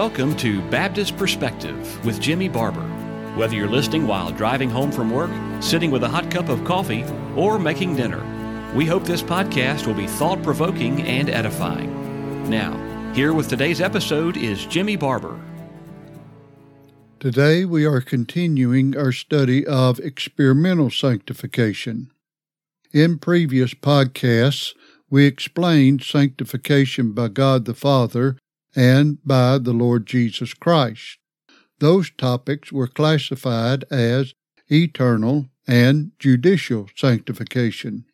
welcome to Baptist Perspective with Jimmy Barber. Whether you're listening while driving home from work, sitting with a hot cup of coffee, or making dinner, we hope this podcast will be thought provoking and edifying. Now, here with today's episode is Jimmy Barber. Today we are continuing our study of experimental sanctification. In previous podcasts, we explained sanctification by God the Father and by the Lord Jesus Christ. Those topics were classified as eternal and judicial sanctification.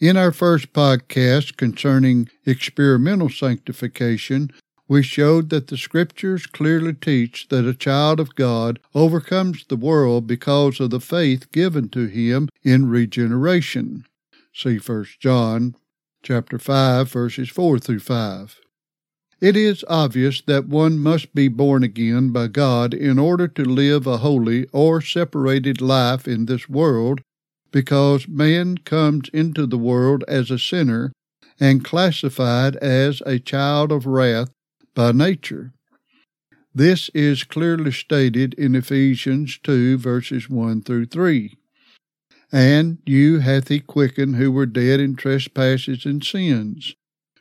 In our first podcast concerning experimental sanctification, we showed that the Scriptures clearly teach that a child of God overcomes the world because of the faith given to him in regeneration. See 1 John chapter 5 verses 4 through 5. It is obvious that one must be born again by God in order to live a holy or separated life in this world, because man comes into the world as a sinner and classified as a child of wrath by nature. This is clearly stated in Ephesians 2 verses 1 through 3. And you hath he quickened who were dead in trespasses and sins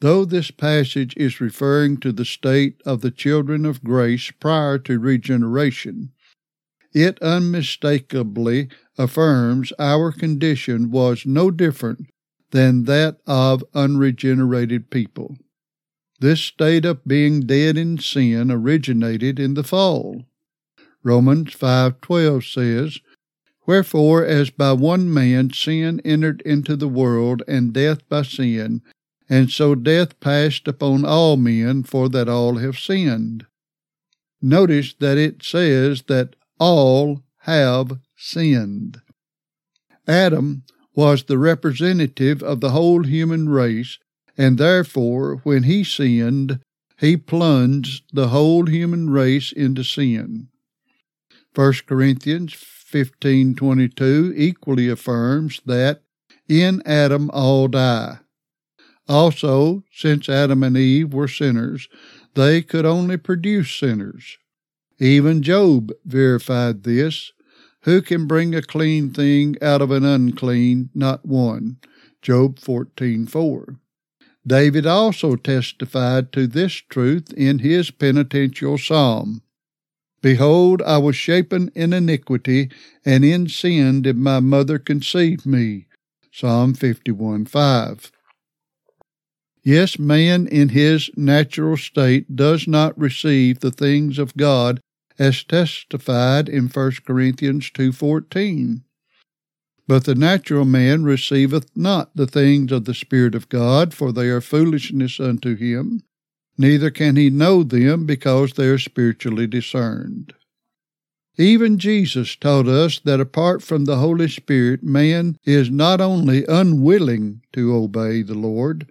Though this passage is referring to the state of the children of grace prior to regeneration, it unmistakably affirms our condition was no different than that of unregenerated people. This state of being dead in sin originated in the fall. Romans 5:12 says, Wherefore as by one man sin entered into the world and death by sin, and so death passed upon all men, for that all have sinned. Notice that it says that all have sinned. Adam was the representative of the whole human race, and therefore, when he sinned, he plunged the whole human race into sin. 1 Corinthians 15:22 equally affirms that in Adam all die. Also, since Adam and Eve were sinners, they could only produce sinners. Even Job verified this. Who can bring a clean thing out of an unclean? Not one. Job 14:4. David also testified to this truth in his penitential psalm. Behold, I was shapen in iniquity, and in sin did my mother conceive me. Psalm 51:5. Yes, man in his natural state does not receive the things of God as testified in 1 Corinthians 2:14. But the natural man receiveth not the things of the Spirit of God, for they are foolishness unto him, neither can he know them because they are spiritually discerned. Even Jesus taught us that apart from the Holy Spirit, man is not only unwilling to obey the Lord,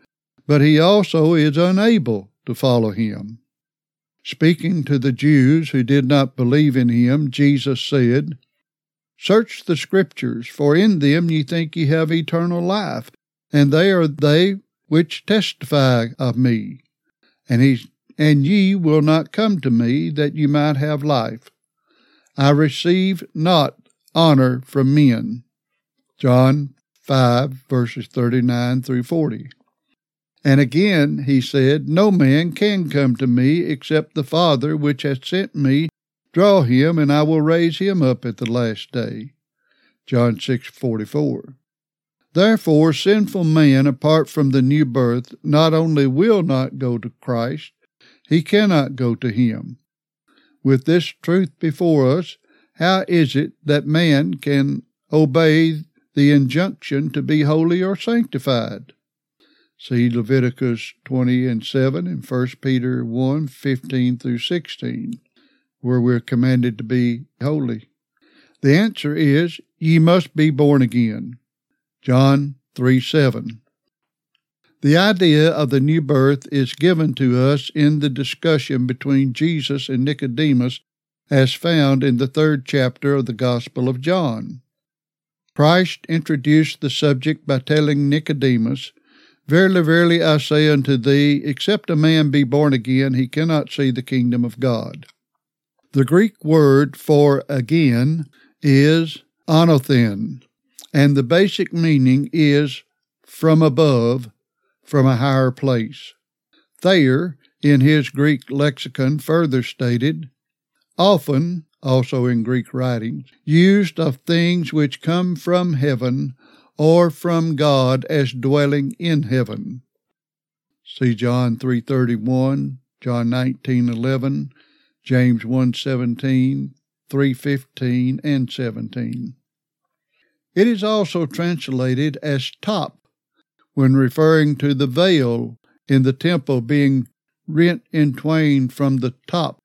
but he also is unable to follow him. Speaking to the Jews who did not believe in him, Jesus said, Search the Scriptures, for in them ye think ye have eternal life, and they are they which testify of me. And he and ye will not come to me that ye might have life. I receive not honor from men. John 5 verses 39 through 40. And again he said, No man can come to me except the Father which hath sent me draw him, and I will raise him up at the last day. John 6:44. Therefore, sinful man, apart from the new birth, not only will not go to Christ, he cannot go to him. With this truth before us, how is it that man can obey the injunction to be holy or sanctified? See Leviticus 20 and 7 and 1 Peter 1 15 through 16. where we're commanded to be holy? The answer is, ye must be born again. John 3 7. The idea of the new birth is given to us in the discussion between Jesus and Nicodemus as found in the third chapter of the Gospel of John. Christ introduced the subject by telling Nicodemus, Verily, verily, I say unto thee, except a man be born again, he cannot see the kingdom of God. The Greek word for again is anothen, and the basic meaning is from above, from a higher place. Thayer, in his Greek lexicon, further stated, often, also in Greek writings, used of things which come from heaven or from God as dwelling in heaven. See John 3:31, John 19:11, James 1:17, 3:15 and 17. It is also translated as top when referring to the veil in the temple being rent in twain from the top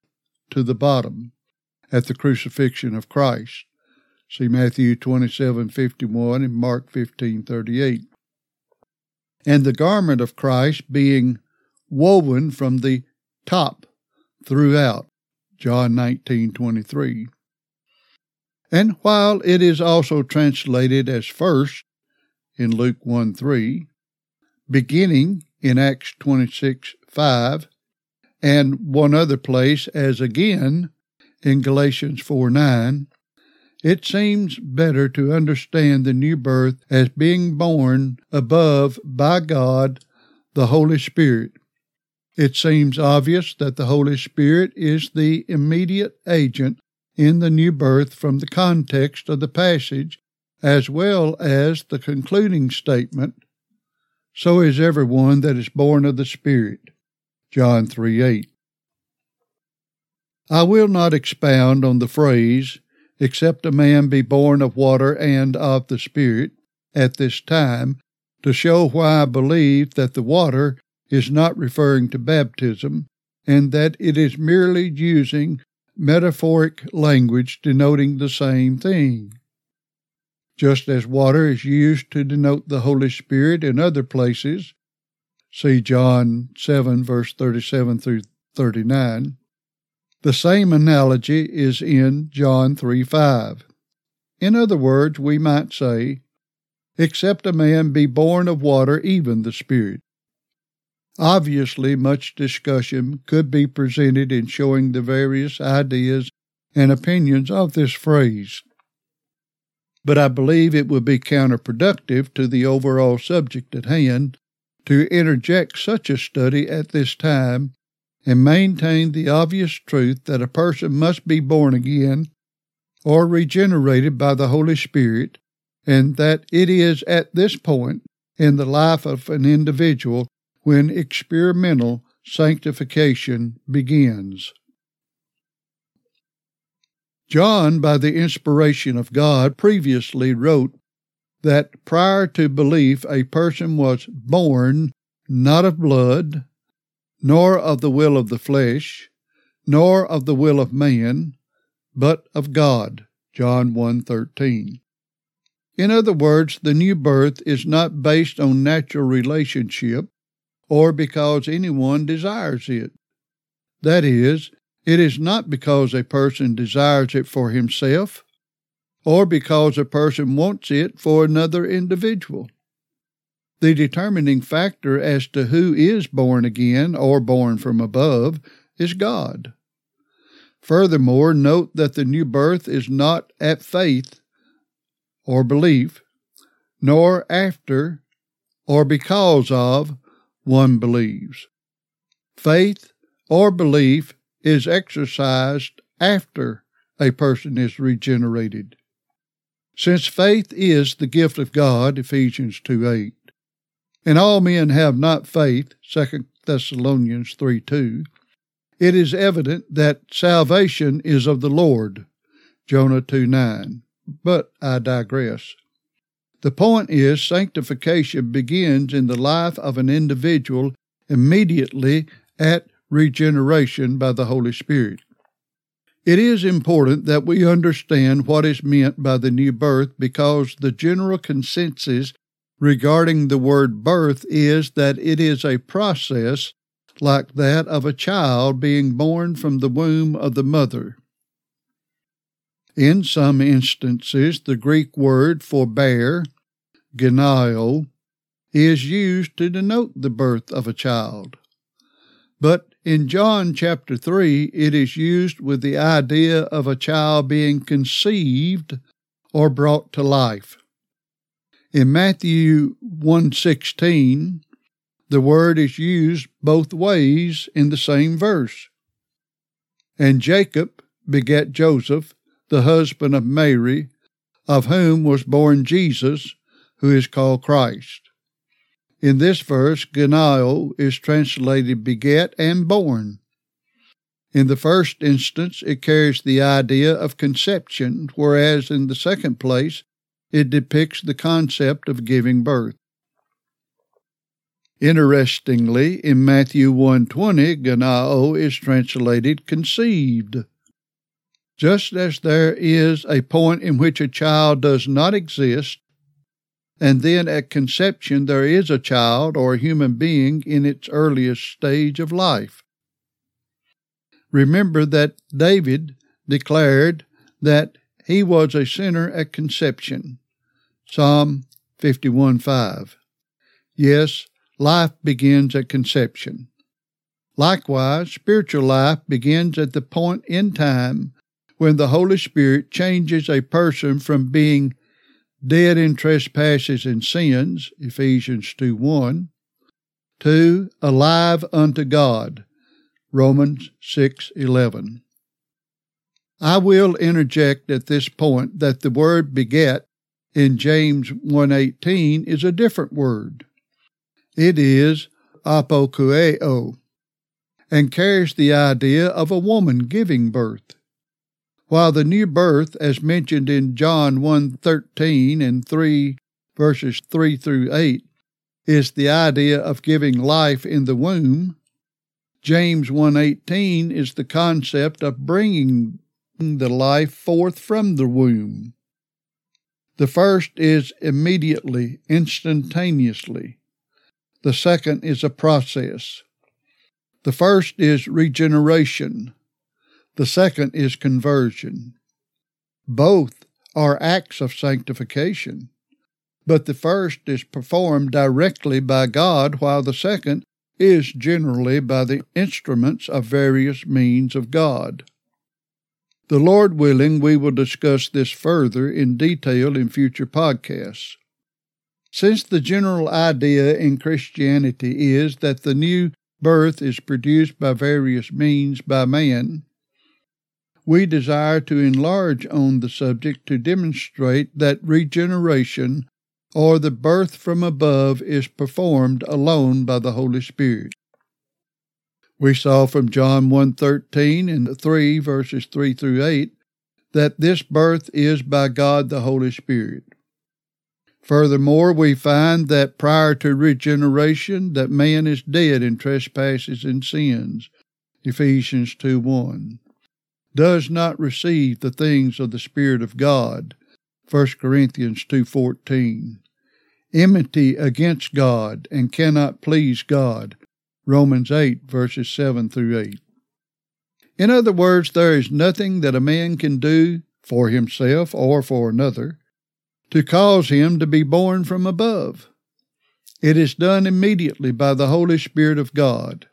to the bottom at the crucifixion of Christ. See Matthew 27:51 and Mark 15:38. And the garment of Christ being woven from the top throughout. John 19:23. And while it is also translated as first in Luke 1 3, beginning in Acts 26 5, and one other place as again in Galatians 4 9, it seems better to understand the new birth as being born above by God, the Holy Spirit. It seems obvious that the Holy Spirit is the immediate agent in the new birth from the context of the passage as well as the concluding statement so is everyone that is born of the Spirit. John 3 8. I will not expound on the phrase, except a man be born of water and of the Spirit, at this time, to show why I believe that the water is not referring to baptism, and that it is merely using metaphoric language denoting the same thing just as water is used to denote the Holy Spirit in other places. See John 7, verse 37 through 39. The same analogy is in John 3 5. In other words, we might say, Except a man be born of water, even the Spirit. Obviously, much discussion could be presented in showing the various ideas and opinions of this phrase but I believe it would be counterproductive to the overall subject at hand to interject such a study at this time and maintain the obvious truth that a person must be born again or regenerated by the Holy Spirit, and that it is at this point in the life of an individual when experimental sanctification begins. John, by the inspiration of God, previously wrote that prior to belief a person was born not of blood, nor of the will of the flesh, nor of the will of man, but of God. John 1:13. In other words, the new birth is not based on natural relationship or because anyone desires it. That is, it is not because a person desires it for himself or because a person wants it for another individual. The determining factor as to who is born again or born from above is God. Furthermore, note that the new birth is not at faith or belief, nor after or because of one believes. Faith or belief is exercised after a person is regenerated. Since faith is the gift of God, Ephesians 2 8, and all men have not faith, 2 Thessalonians 3 2, it is evident that salvation is of the Lord, Jonah 2 9. But I digress. The point is, sanctification begins in the life of an individual immediately at regeneration by the Holy Spirit. It is important that we understand what is meant by the new birth because the general consensus regarding the word birth is that it is a process like that of a child being born from the womb of the mother. In some instances, the Greek word for bear, genao, is used to denote the birth of a child. But in John chapter 3, it is used with the idea of a child being conceived or brought to life. In Matthew 1:16, the word is used both ways in the same verse. And Jacob begat Joseph, the husband of Mary, of whom was born Jesus, who is called Christ. In this verse, genao is translated beget and born. In the first instance, it carries the idea of conception, whereas in the second place, it depicts the concept of giving birth. Interestingly, in Matthew 1:20, genao is translated conceived. Just as there is a point in which a child does not exist and then at conception, there is a child or a human being in its earliest stage of life. Remember that David declared that he was a sinner at conception. Psalm 51 5. Yes, life begins at conception. Likewise, spiritual life begins at the point in time when the Holy Spirit changes a person from being dead in trespasses and sins, Ephesians 2 1. 2. Alive unto God, Romans 6 11. I will interject at this point that the word beget in James 1:18 is a different word. It is apokueo and carries the idea of a woman giving birth. While the new birth, as mentioned in John 1:13 and 3 verses 3 through 8, is the idea of giving life in the womb, James 1:18 is the concept of bringing the life forth from the womb. The first is immediately, instantaneously. The second is a process. The first is regeneration. The second is conversion. Both are acts of sanctification, but the first is performed directly by God, while the second is generally by the instruments of various means of God. The Lord willing, we will discuss this further in detail in future podcasts. Since the general idea in Christianity is that the new birth is produced by various means by man, we desire to enlarge on the subject to demonstrate that regeneration or the birth from above is performed alone by the Holy Spirit. We saw from John 1:13 and 3 verses 3 through 8 that this birth is by God the Holy Spirit. Furthermore, we find that prior to regeneration that man is dead in trespasses and sins. Ephesians 2 1 does not receive the things of the Spirit of God. 1 Corinthians 2:14. Enmity against God and cannot please God. Romans 8 verses 7 through 8. In other words, there is nothing that a man can do for himself or for another to cause him to be born from above. It is done immediately by the Holy Spirit of God.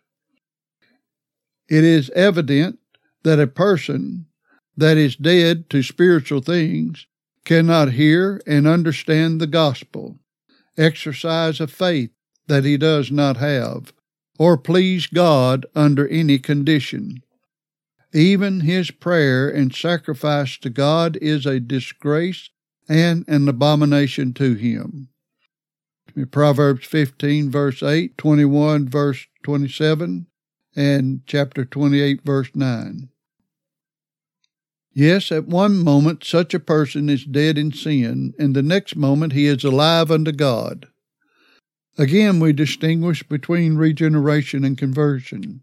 It is evident that a person that is dead to spiritual things cannot hear and understand the gospel, exercise a faith that he does not have, or please God under any condition. Even his prayer and sacrifice to God is a disgrace and an abomination to him. Proverbs 15, verse 8, 21, verse 27, and chapter 28, verse 9. Yes, at one moment such a person is dead in sin, and the next moment he is alive unto God. Again, we distinguish between regeneration and conversion.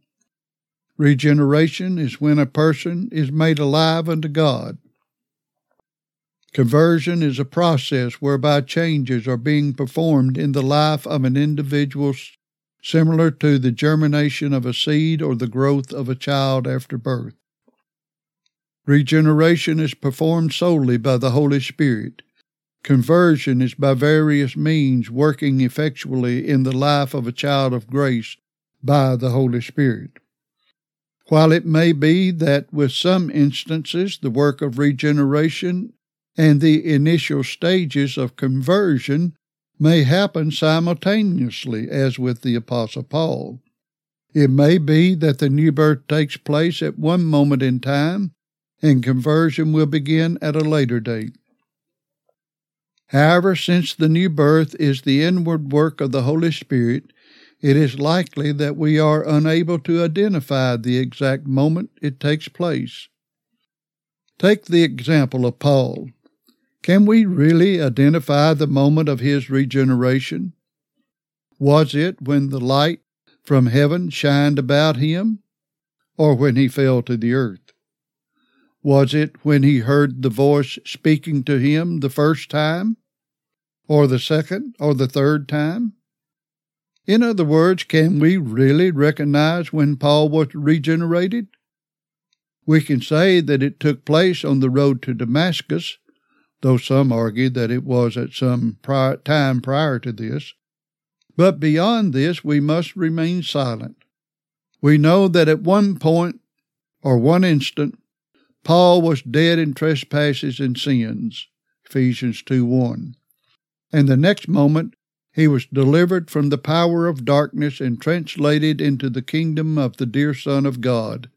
Regeneration is when a person is made alive unto God. Conversion is a process whereby changes are being performed in the life of an individual similar to the germination of a seed or the growth of a child after birth. Regeneration is performed solely by the Holy Spirit. Conversion is by various means working effectually in the life of a child of grace by the Holy Spirit. While it may be that with some instances the work of regeneration and the initial stages of conversion may happen simultaneously, as with the Apostle Paul. It may be that the new birth takes place at one moment in time, and conversion will begin at a later date. However, since the new birth is the inward work of the Holy Spirit, it is likely that we are unable to identify the exact moment it takes place. Take the example of Paul. Can we really identify the moment of his regeneration? Was it when the light from heaven shined about him, or when he fell to the earth? Was it when he heard the voice speaking to him the first time, or the second, or the third time? In other words, can we really recognize when Paul was regenerated? We can say that it took place on the road to Damascus, though some argue that it was at some prior time prior to this. But beyond this, we must remain silent. We know that at one point or one instant, Paul was dead in trespasses and sins, Ephesians 2 1. And the next moment, he was delivered from the power of darkness and translated into the kingdom of the dear Son of God.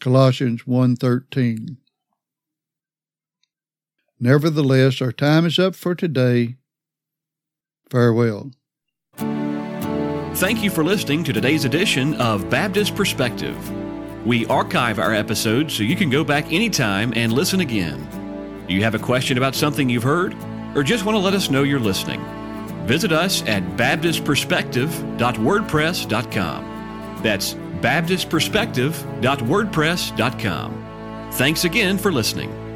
Colossians 1:13. Nevertheless, our time is up for today. Farewell. Thank you for listening to today's edition of Baptist Perspective. We archive our episodes so you can go back anytime and listen again. Do you have a question about something you've heard or just want to let us know you're listening? Visit us at baptistperspective.wordpress.com. That's baptistperspective.wordpress.com. Thanks again for listening.